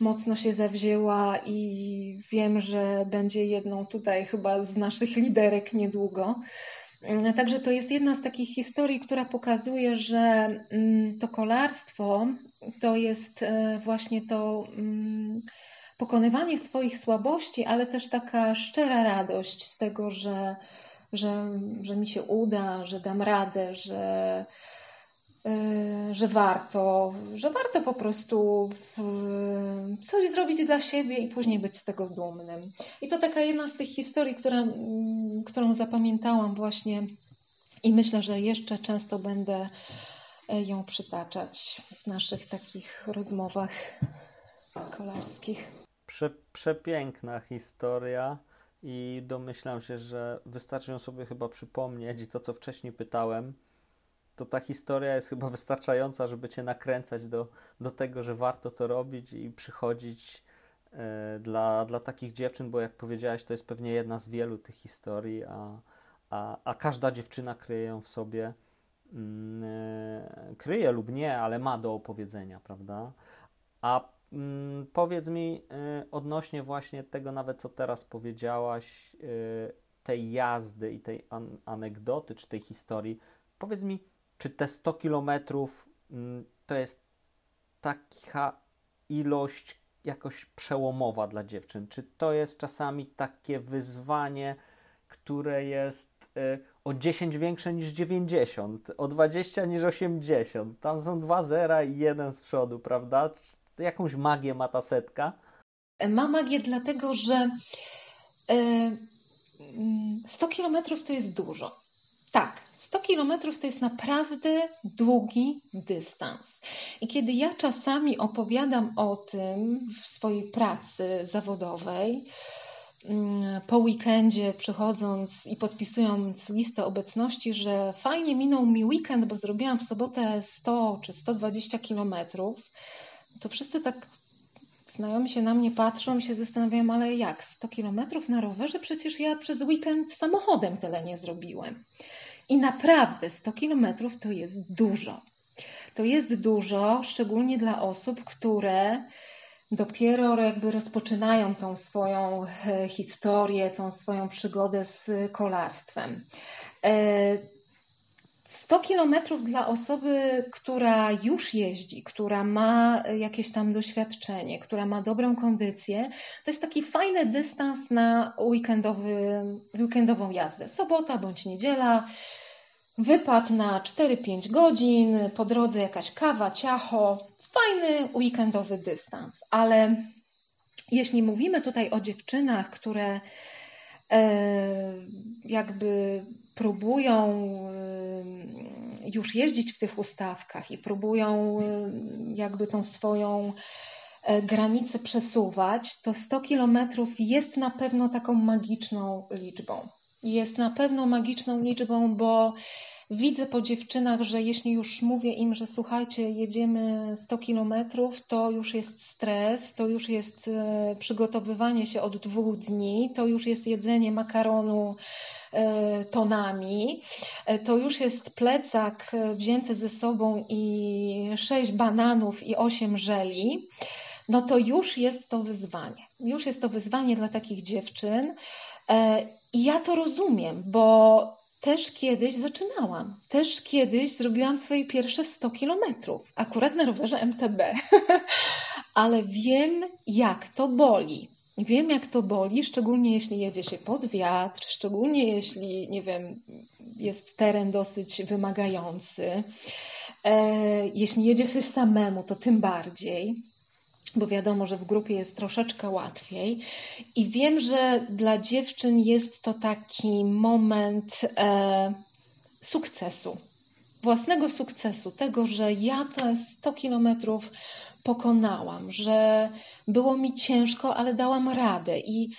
mocno się zawzięła i wiem, że będzie jedną tutaj chyba z naszych liderek niedługo. Także to jest jedna z takich historii, która pokazuje, że mm, to kolarstwo to jest e, właśnie to mm, pokonywanie swoich słabości, ale też taka szczera radość z tego, że, że, że mi się uda, że dam radę, że, yy, że warto, że warto po prostu yy, coś zrobić dla siebie i później być z tego dumnym. I to taka jedna z tych historii, która, yy, którą zapamiętałam właśnie i myślę, że jeszcze często będę ją przytaczać w naszych takich rozmowach kolarskich. Prze, przepiękna historia i domyślam się, że wystarczy ją sobie chyba przypomnieć i to, co wcześniej pytałem, to ta historia jest chyba wystarczająca, żeby Cię nakręcać do, do tego, że warto to robić i przychodzić e, dla, dla takich dziewczyn, bo jak powiedziałaś, to jest pewnie jedna z wielu tych historii, a, a, a każda dziewczyna kryje ją w sobie, mm, e, kryje lub nie, ale ma do opowiedzenia, prawda? A Mm, powiedz mi y, odnośnie właśnie tego, nawet co teraz powiedziałaś, y, tej jazdy i tej an anegdoty, czy tej historii. Powiedz mi, czy te 100 kilometrów mm, to jest taka ilość jakoś przełomowa dla dziewczyn? Czy to jest czasami takie wyzwanie, które jest y, o 10 większe niż 90, o 20 niż 80? Tam są dwa zera i jeden z przodu, prawda? Jakąś magię ma ta setka? Ma magię dlatego, że 100 e, mm, kilometrów to jest dużo. Tak, 100 kilometrów to jest naprawdę długi dystans. I kiedy ja czasami opowiadam o tym w swojej pracy zawodowej, mm, po weekendzie przychodząc i podpisując listę obecności, że fajnie minął mi weekend, bo zrobiłam w sobotę 100 czy 120 kilometrów, to wszyscy tak znajomi się na mnie patrzą i się zastanawiają, ale jak 100 kilometrów na rowerze? Przecież ja przez weekend samochodem tyle nie zrobiłem. I naprawdę 100 kilometrów to jest dużo. To jest dużo, szczególnie dla osób, które dopiero jakby rozpoczynają tą swoją e, historię, tą swoją przygodę z kolarstwem. 100 e, kilometrów dla osoby, która już jeździ, która ma jakieś tam doświadczenie, która ma dobrą kondycję, to jest taki fajny dystans na weekendowy, weekendową jazdę. Sobota bądź niedziela, Wypad na 4-5 godzin, po drodze jakaś kawa, ciacho, fajny weekendowy dystans. Ale jeśli mówimy tutaj o dziewczynach, które e, jakby próbują e, już jeździć w tych ustawkach i próbują e, jakby tą swoją granicę przesuwać, to 100 kilometrów jest na pewno taką magiczną liczbą. Jest na pewno magiczną liczbą, bo widzę po dziewczynach, że jeśli już mówię im, że słuchajcie, jedziemy 100 kilometrów, to już jest stres, to już jest e, przygotowywanie się od dwóch dni, to już jest jedzenie makaronu e, tonami, e, to już jest plecak wzięty ze sobą i sześć bananów i osiem żeli no to już jest to wyzwanie. Już jest to wyzwanie dla takich dziewczyn. I ja to rozumiem, bo też kiedyś zaczynałam. Też kiedyś zrobiłam swoje pierwsze 100 kilometrów, akurat na rowerze MTB. Ale wiem, jak to boli. Wiem, jak to boli, szczególnie jeśli jedzie się pod wiatr, szczególnie jeśli, nie wiem, jest teren dosyć wymagający. E, jeśli jedzie się samemu, to tym bardziej bo wiadomo, że w grupie jest troszeczkę łatwiej. I wiem, że dla dziewczyn jest to taki moment e, sukcesu, własnego sukcesu, tego, że ja te 100 kilometrów pokonałam, że było mi ciężko, ale dałam radę i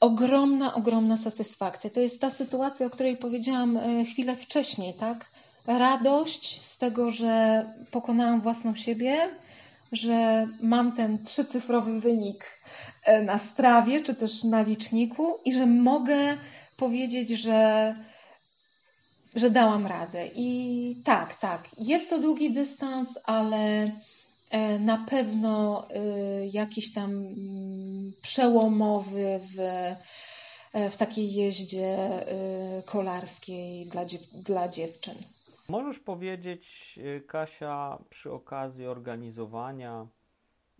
ogromna, ogromna satysfakcja. To jest ta sytuacja, o której powiedziałam e, chwilę wcześniej, tak? Radość z tego, że pokonałam własną siebie, że mam ten trzycyfrowy wynik e, na strawie czy też na liczniku i że mogę powiedzieć, że, że dałam radę. I tak, tak, jest to długi dystans, ale e, na pewno e, jakiś tam mm, przełomowy w, w takiej jeździe kolarskiej dla, dla dziewczyn. Możesz powiedzieć, y, Kasia, przy okazji organizowania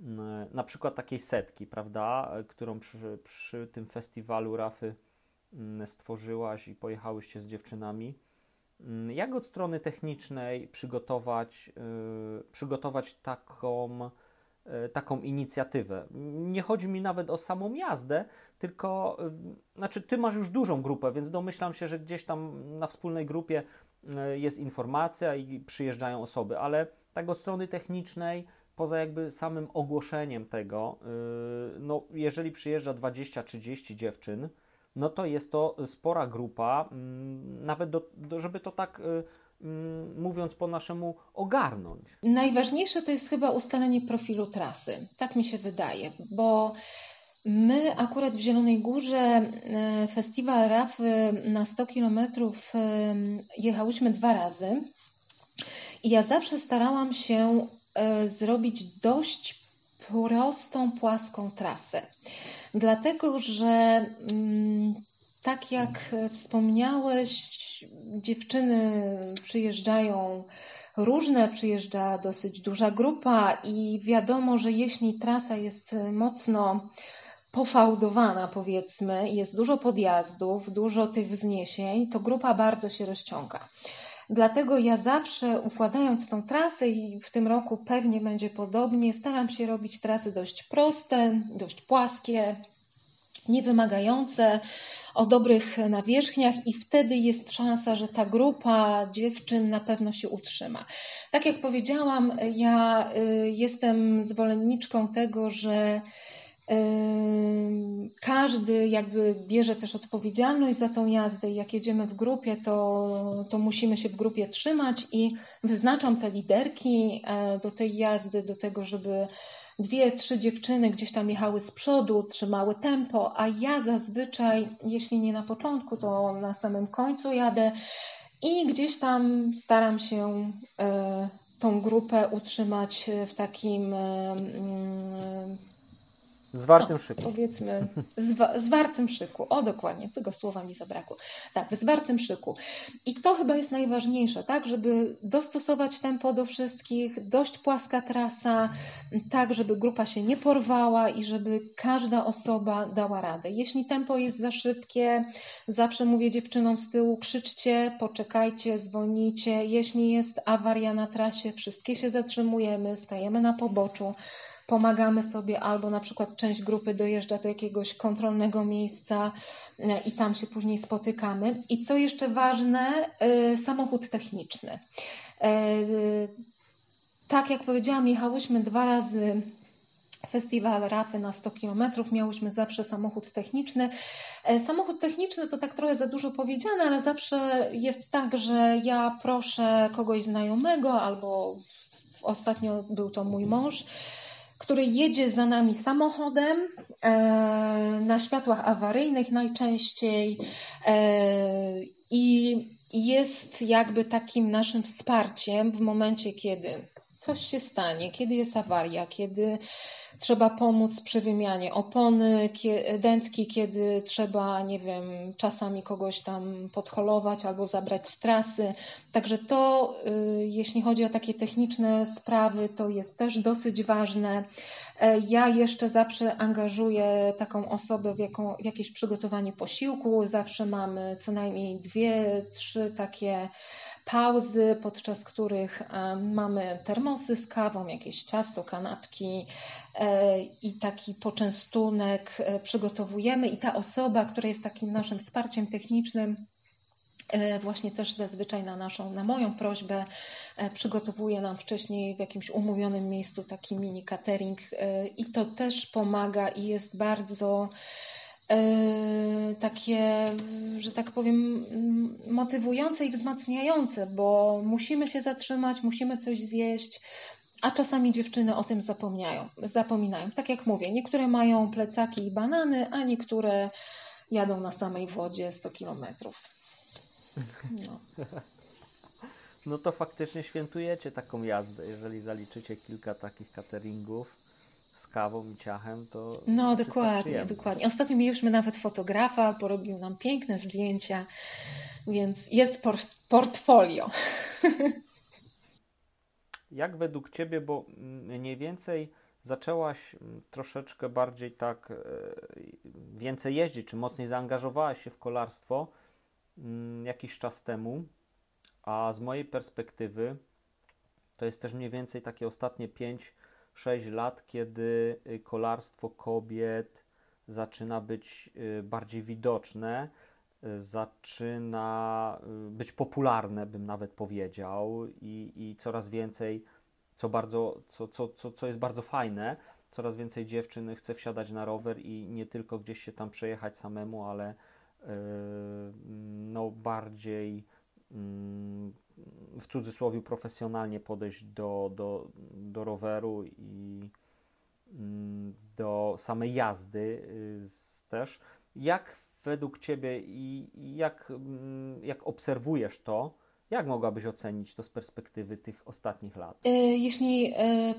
mm, na przykład takiej setki, prawda, którą przy, przy tym festiwalu Rafy mm, stworzyłaś i pojechałyście z dziewczynami. Mm, jak od strony technicznej przygotować, przygotować taką, taką inicjatywę? Nie chodzi mi nawet o samą jazdę, tylko znaczy ty masz już dużą grupę, więc domyślam się, że gdzieś tam na wspólnej grupie jest informacja i przyjeżdżają osoby, ale tak od strony technicznej, poza jakby samym ogłoszeniem tego, e, no jeżeli przyjeżdża 20-30 dziewczyn, no to jest to spora grupa, mm, nawet do, do, żeby to tak e, mm, mówiąc po naszemu ogarnąć. Najważniejsze to jest chyba ustalenie profilu trasy. Tak mi się wydaje, bo My akurat w Zielonej Górze e, festiwal Rafy na 100 kilometrów e, jechałyśmy dwa razy i ja zawsze starałam się e, zrobić dość prostą, płaską trasę. Dlatego, że mm, tak jak wspomniałeś, dziewczyny przyjeżdżają różne, przyjeżdża dosyć duża grupa i wiadomo, że jeśli trasa jest mocno pofałdowana, powiedzmy, jest dużo podjazdów, dużo tych wzniesień, to grupa bardzo się rozciąga. Dlatego ja zawsze układając tą trasę i w tym roku pewnie będzie podobnie, staram się robić trasy dość proste, dość płaskie, niewymagające, o dobrych nawierzchniach i wtedy jest szansa, że ta grupa dziewczyn na pewno się utrzyma. Tak jak powiedziałam, ja y, jestem zwolenniczką tego, że każdy jakby bierze też odpowiedzialność za tą jazdę jak jedziemy w grupie, to, to musimy się w grupie trzymać i wyznaczam te liderki e, do tej jazdy, do tego, żeby dwie, trzy dziewczyny gdzieś tam jechały z przodu, trzymały tempo, a ja zazwyczaj, jeśli nie na początku, to na samym końcu jadę i gdzieś tam staram się e, tą grupę utrzymać w takim Zwartym no, szyku. Powiedzmy, zwa, zwartym szyku. O, dokładnie, tego słowa mi zabrakło. Tak, w zwartym szyku. I to chyba jest najważniejsze, tak, żeby dostosować tempo do wszystkich, dość płaska trasa, tak, żeby grupa się nie porwała i żeby każda osoba dała radę. Jeśli tempo jest za szybkie, zawsze mówię dziewczynom z tyłu, krzyczcie, poczekajcie, zwolnijcie. Jeśli jest awaria na trasie, wszystkie się zatrzymujemy, stajemy na poboczu pomagamy sobie, albo na przykład część grupy dojeżdża do jakiegoś kontrolnego miejsca e, i tam się później spotykamy. I co jeszcze ważne, e, samochód techniczny. E, tak jak powiedziałam, jechałyśmy dwa razy festiwal Rafy na 100 km, miałyśmy zawsze samochód techniczny. Samochód techniczny to tak trochę za dużo powiedziane, ale zawsze jest tak, że ja proszę kogoś znajomego albo ostatnio był to mój mąż, który jedzie za nami samochodem e, na światłach awaryjnych najczęściej e, i jest jakby takim naszym wsparciem w momencie, kiedy coś się stanie, kiedy jest awaria, kiedy trzeba pomóc przy wymianie opony dętki, kiedy trzeba, nie wiem, czasami kogoś tam podholować albo zabrać z trasy. Także to, y, jeśli chodzi o takie techniczne sprawy, to jest też dosyć ważne. E, ja jeszcze zawsze angażuję taką osobę w, jaką, w jakieś przygotowanie posiłku. Zawsze mamy co najmniej dwie, trzy takie pauzy, podczas których e, mamy termosy z kawą, jakieś ciasto, kanapki e, i taki poczęstunek e, przygotowujemy. I ta osoba, która jest takim naszym wsparciem technicznym, właśnie też zazwyczaj na naszą, na moją prośbę przygotowuje nam wcześniej w jakimś umówionym miejscu taki mini catering i to też pomaga i jest bardzo takie, że tak powiem, motywujące i wzmacniające, bo musimy się zatrzymać, musimy coś zjeść, a czasami dziewczyny o tym zapomniają, zapominają. Tak jak mówię, niektóre mają plecaki i banany, a niektóre jadą na samej wodzie 100 kilometrów. No. no to faktycznie świętujecie taką jazdę, jeżeli zaliczycie kilka takich cateringów z kawą i ciachem, to. No, dokładnie, dokładnie. Ostatnio mieliśmy nawet fotografa, porobił nam piękne zdjęcia, więc jest port portfolio. Jak według Ciebie, bo mniej więcej zaczęłaś troszeczkę bardziej tak, e, więcej jeździć, czy mocniej zaangażowałaś się w kolarstwo jakiś czas temu, a z mojej perspektywy to jest też mniej więcej takie ostatnie 5 6 lat, kiedy y, kolarstwo kobiet zaczyna być y, bardziej widoczne, y, zaczyna być popularne, bym nawet powiedział, i, i coraz więcej, co, bardzo, co, co, co, co jest bardzo fajne, coraz więcej dziewczyn chce wsiadać na rower i nie tylko gdzieś się tam przejechać samemu, ale no, bardziej mm, w cudzysłowie profesjonalnie podejść do, do, do roweru i mm, do samej jazdy y, też. Jak według Ciebie i jak, mm, jak obserwujesz to, jak mogłabyś ocenić to z perspektywy tych ostatnich lat? Y, jeśli y,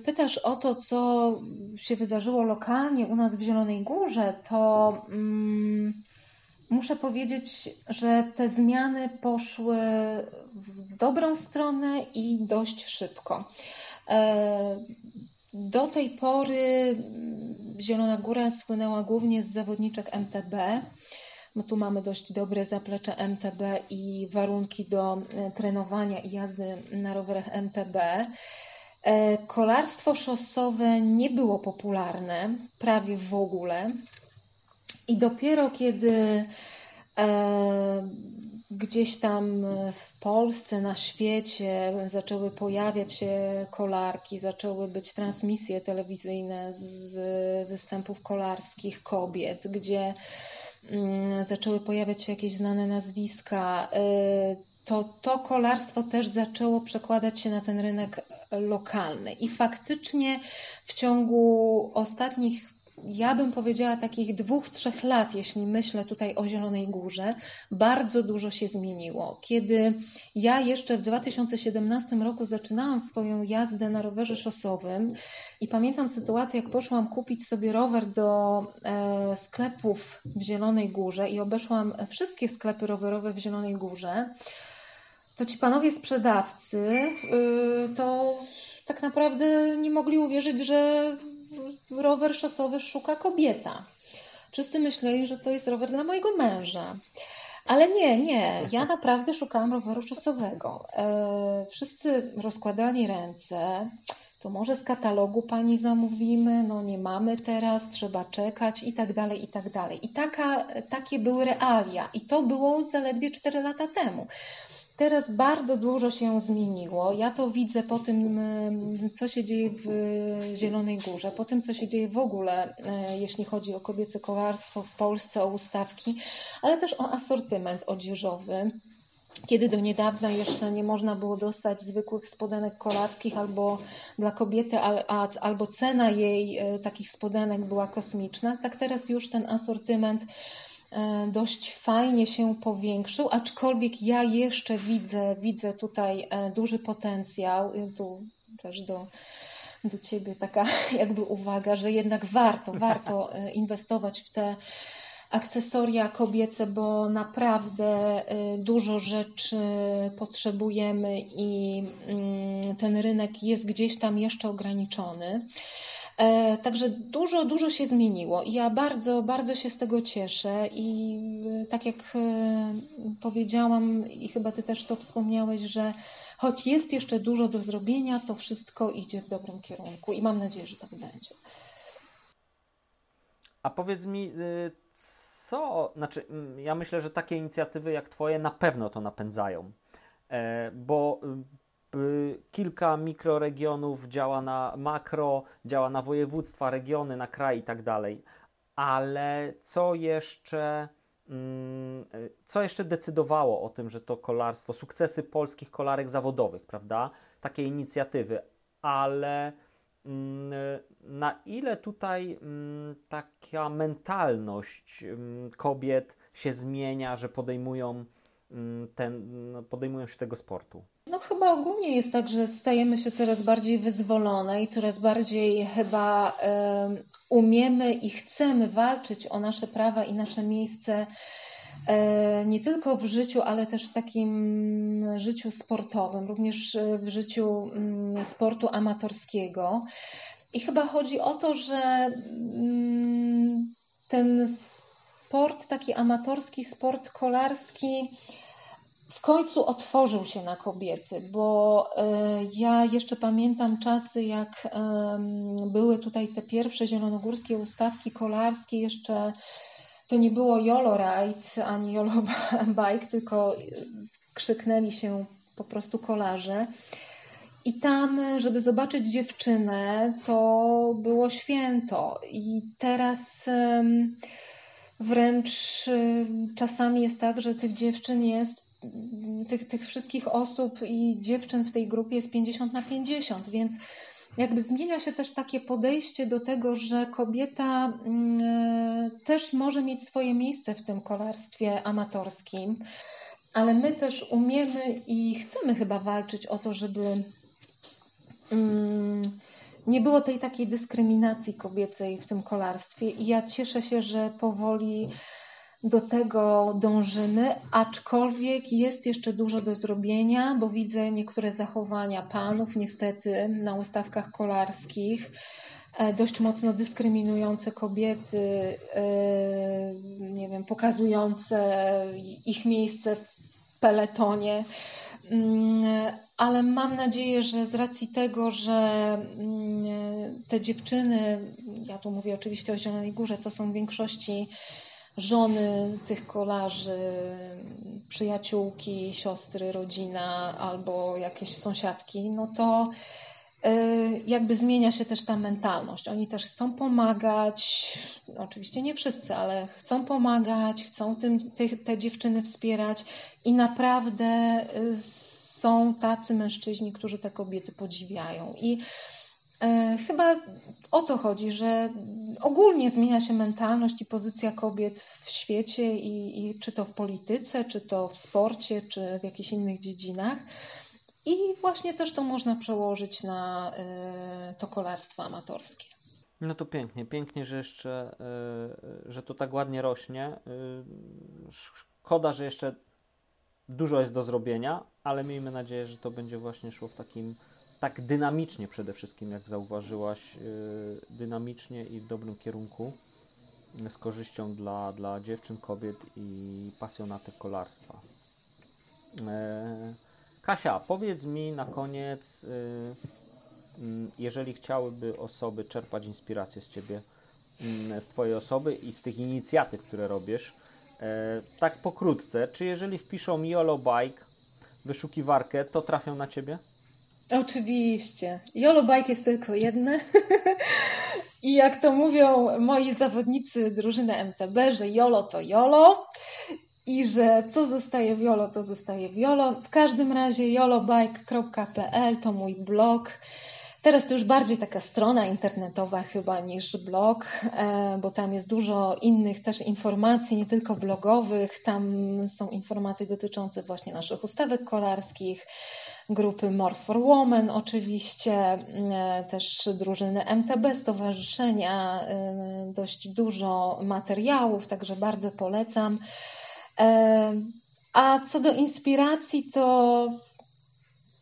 pytasz o to, co się wydarzyło lokalnie u nas w Zielonej Górze, to. Mm, Muszę powiedzieć, że te zmiany poszły w dobrą stronę i dość szybko. E, do tej pory Zielona Góra słynęła głównie z zawodniczek MTB. My tu mamy dość dobre zaplecze MTB i warunki do e, trenowania i jazdy na rowerach MTB. E, kolarstwo szosowe nie było popularne prawie w ogóle. I dopiero kiedy e, gdzieś tam w Polsce, na świecie zaczęły pojawiać się kolarki, zaczęły być transmisje telewizyjne z występów kolarskich kobiet, gdzie mm, zaczęły pojawiać się jakieś znane nazwiska. Y, to to kolarstwo też zaczęło przekładać się na ten rynek lokalny. I faktycznie w ciągu ostatnich ja bym powiedziała takich dwóch, trzech lat, jeśli myślę tutaj o Zielonej Górze, bardzo dużo się zmieniło. Kiedy ja jeszcze w 2017 roku zaczynałam swoją jazdę na rowerze szosowym i pamiętam sytuację, jak poszłam kupić sobie rower do e, sklepów w Zielonej Górze i obeszłam wszystkie sklepy rowerowe w Zielonej Górze, to ci panowie sprzedawcy y, to tak naprawdę nie mogli uwierzyć, że rower szosowy szuka kobieta. Wszyscy myśleli, że to jest rower dla mojego męża. Ale nie, nie, ja naprawdę szukałam roweru szosowego. E, wszyscy rozkładali ręce. To może z katalogu pani zamówimy, no nie mamy teraz, trzeba czekać i tak dalej, i tak dalej. I taka, takie były realia. I to było zaledwie 4 lata temu. Teraz bardzo dużo się zmieniło. Ja to widzę po tym, co się dzieje w Zielonej Górze, po tym, co się dzieje w ogóle, e, jeśli chodzi o kobiece kolarstwo w Polsce, o ustawki, ale też o asortyment odzieżowy kiedy do niedawna jeszcze nie można było dostać zwykłych spodenek kolarskich albo dla kobiety, albo cena jej e, takich spodenek była kosmiczna, tak teraz już ten asortyment dość fajnie się powiększył, aczkolwiek ja jeszcze widzę, widzę tutaj e, duży potencjał. Tu też do, do Ciebie taka jakby uwaga, że jednak warto, warto e, inwestować w te akcesoria kobiece, bo naprawdę dużo rzeczy potrzebujemy i mm, ten rynek jest gdzieś tam jeszcze ograniczony. E, także dużo, dużo się zmieniło i ja bardzo, bardzo się z tego cieszę i e, tak jak e, powiedziałam i chyba Ty też to wspomniałeś, że choć jest jeszcze dużo do zrobienia, to wszystko idzie w dobrym kierunku i mam nadzieję, że tak będzie. A powiedz mi, co, znaczy, ja myślę, że takie inicjatywy jak Twoje na pewno to napędzają, bo kilka mikroregionów działa na makro, działa na województwa, regiony, na kraj i tak dalej. Ale co jeszcze, mm, y, co jeszcze decydowało o tym, że to kolarstwo, sukcesy polskich kolarek zawodowych, prawda? Takie inicjatywy, ale mm, na ile tutaj mm, taka mentalność kobiet się zmienia, że podejmują, ten, podejmują się tego sportu? No chyba ogólnie jest tak, że stajemy się coraz bardziej wyzwolone i coraz bardziej chyba um, umiemy i chcemy walczyć o nasze prawa i nasze miejsce e, nie tylko w życiu, ale też w takim życiu sportowym, również w życiu mm, sportu amatorskiego. I chyba chodzi o to, że mm, ten sport, taki amatorski sport kolarski, w końcu otworzył się na kobiety, bo e, ja jeszcze pamiętam czasy, jak były tutaj te pierwsze zielonogórskie ustawki kolarskie, jeszcze to nie było YOLO Ride ani YOLO Bike, tylko krzyknęli się po prostu kolarze. I tam, żeby zobaczyć dziewczynę, to było święto. I teraz wręcz czasami jest tak, że tych dziewczyn jest tych, tych wszystkich osób i dziewczyn w tej grupie jest 50 na 50, więc jakby zmienia się też takie podejście do tego, że kobieta mm, też może mieć swoje miejsce w tym kolarstwie amatorskim, ale my też umiemy i chcemy chyba walczyć o to, żeby mm, nie było tej takiej dyskryminacji kobiecej w tym kolarstwie. I ja cieszę się, że powoli do tego dążymy, aczkolwiek jest jeszcze dużo do zrobienia, bo widzę niektóre zachowania panów niestety na ustawkach kolarskich, e, dość mocno dyskryminujące kobiety, e, nie wiem, pokazujące ich miejsce w peletonie. mm, ale mam nadzieję, że z racji tego, że mm, te dziewczyny, ja tu mówię oczywiście o Zielonej Górze, to są w większości żony tych kolarzy, przyjaciółki, siostry, rodzina albo jakieś sąsiadki, no to y, jakby zmienia się też ta mentalność. Oni też chcą pomagać, oczywiście nie wszyscy, ale chcą pomagać, chcą tym, te, te dziewczyny wspierać i naprawdę y, są tacy mężczyźni, którzy te kobiety podziwiają. I E, chyba o to chodzi, że ogólnie zmienia się mentalność i pozycja kobiet w świecie, i, i, czy to w polityce, czy to w sporcie, czy w jakichś innych dziedzinach. I właśnie też to można przełożyć na y, to kolarstwo amatorskie. No to pięknie, pięknie, że jeszcze, y, że to tak ładnie rośnie. Szkoda, że jeszcze dużo jest do zrobienia, ale miejmy nadzieję, że to będzie właśnie szło w takim tak dynamicznie przede wszystkim, jak zauważyłaś, y, dynamicznie i w dobrym kierunku, z korzyścią dla, dla dziewczyn, kobiet i pasjonatek kolarstwa. E, Kasia, powiedz mi na koniec, y, mm, jeżeli chciałyby osoby czerpać inspirację z Ciebie, mm, z Twojej osoby i z tych inicjatyw, które robisz, e, tak pokrótce, czy jeżeli wpiszą YOLO Bike wyszukiwarkę, to trafią na Ciebie? Oczywiście. Jolo Bike jest tylko jedne. I jak to mówią moi zawodnicy drużyny MTB, że Jolo to Jolo i że co zostaje w Jolo, to zostaje w Jolo. W każdym razie jolobike.pl to mój blog. Teraz to już bardziej taka strona internetowa chyba niż blog, e, bo tam jest dużo innych też informacji, nie tylko blogowych. Tam są informacje dotyczące właśnie naszych ustawek kolarskich, grupy More for Women oczywiście, e, też drużyny MTB, stowarzyszenia, e, dość dużo materiałów, także bardzo polecam. A co do inspiracji, to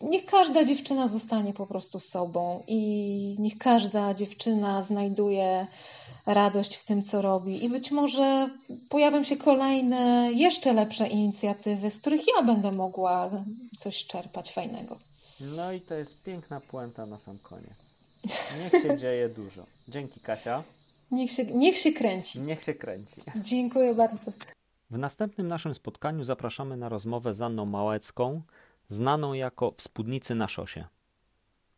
niech każda dziewczyna zostanie po prostu sobą i niech każda dziewczyna znajduje radość w tym, co robi. I być może pojawią się kolejne, jeszcze lepsze inicjatywy, z których ja będę mogła coś czerpać fajnego. No i to jest piękna puenta na sam koniec. Niech się dzieje dużo. Dzięki, Kasia. Niech się, niech się kręci. Niech się kręci. Dziękuję bardzo. W następnym naszym spotkaniu zapraszamy na rozmowę z Anną Małecką, znaną jako spódnicy na szosie.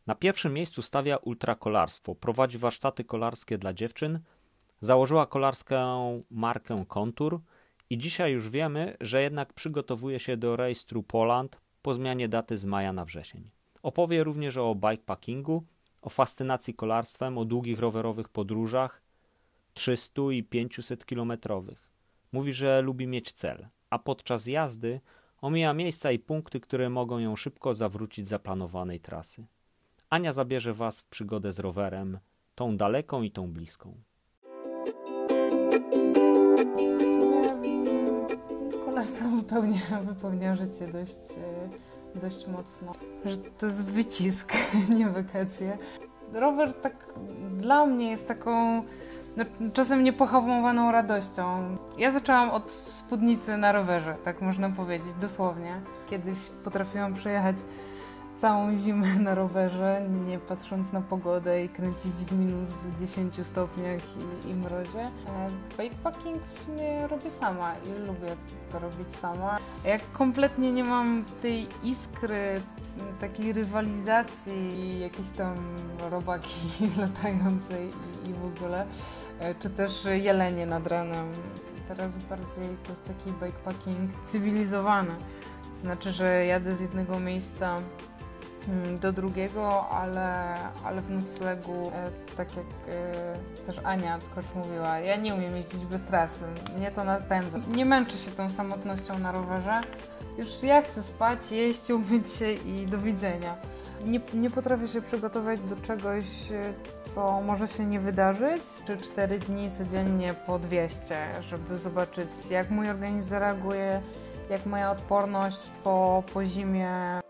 Na pierwszym miejscu stawia ultrakolarstwo, prowadzi warsztaty kolarskie dla dziewczyn, założyła kolarską markę Kontur i dzisiaj już wiemy, że jednak przygotowuje się do Through Poland po zmianie daty z maja na wrzesień. Opowie również o bikepackingu, o fascynacji kolarstwem, o długich rowerowych podróżach 300 i 500 kilometrowych. Mówi, że lubi mieć cel, a podczas jazdy Omija miejsca i punkty, które mogą ją szybko zawrócić zaplanowanej trasy. Ania zabierze Was w przygodę z rowerem, tą daleką i tą bliską. kolarstwo wypełnia, wypełnia życie dość, e, dość mocno. Że to jest wycisk, nie wakacje. Rower tak dla mnie jest taką czasem niepohamowaną radością. Ja zaczęłam od spódnicy na rowerze, tak można powiedzieć, dosłownie. Kiedyś potrafiłam przejechać całą zimę na rowerze, nie patrząc na pogodę i kręcić w minus 10 stopniach i, i mrozie. E, bikepacking w sumie robię sama i lubię to robić sama. Jak kompletnie nie mam tej iskry, takiej rywalizacji, jakieś tam robaki latające i, i w ogóle, e, czy też jelenie nad ranem. Teraz bardziej to jest taki bikepacking cywilizowany. Znaczy, że jadę z jednego miejsca mm, do drugiego, ale, ale w noclegu, e, tak jak e, też Ania też mówiła, ja nie umiem jeździć bez trasy, mnie to napędza. Nie męczę się tą samotnością na rowerze, już ja chcę spać, jeść, umyć się i do widzenia. Nie, nie potrafię się przygotować do czegoś, co może się nie wydarzyć. 3-4 dni codziennie po 200, żeby zobaczyć, jak mój organizm zareaguje, jak moja odporność po, po zimie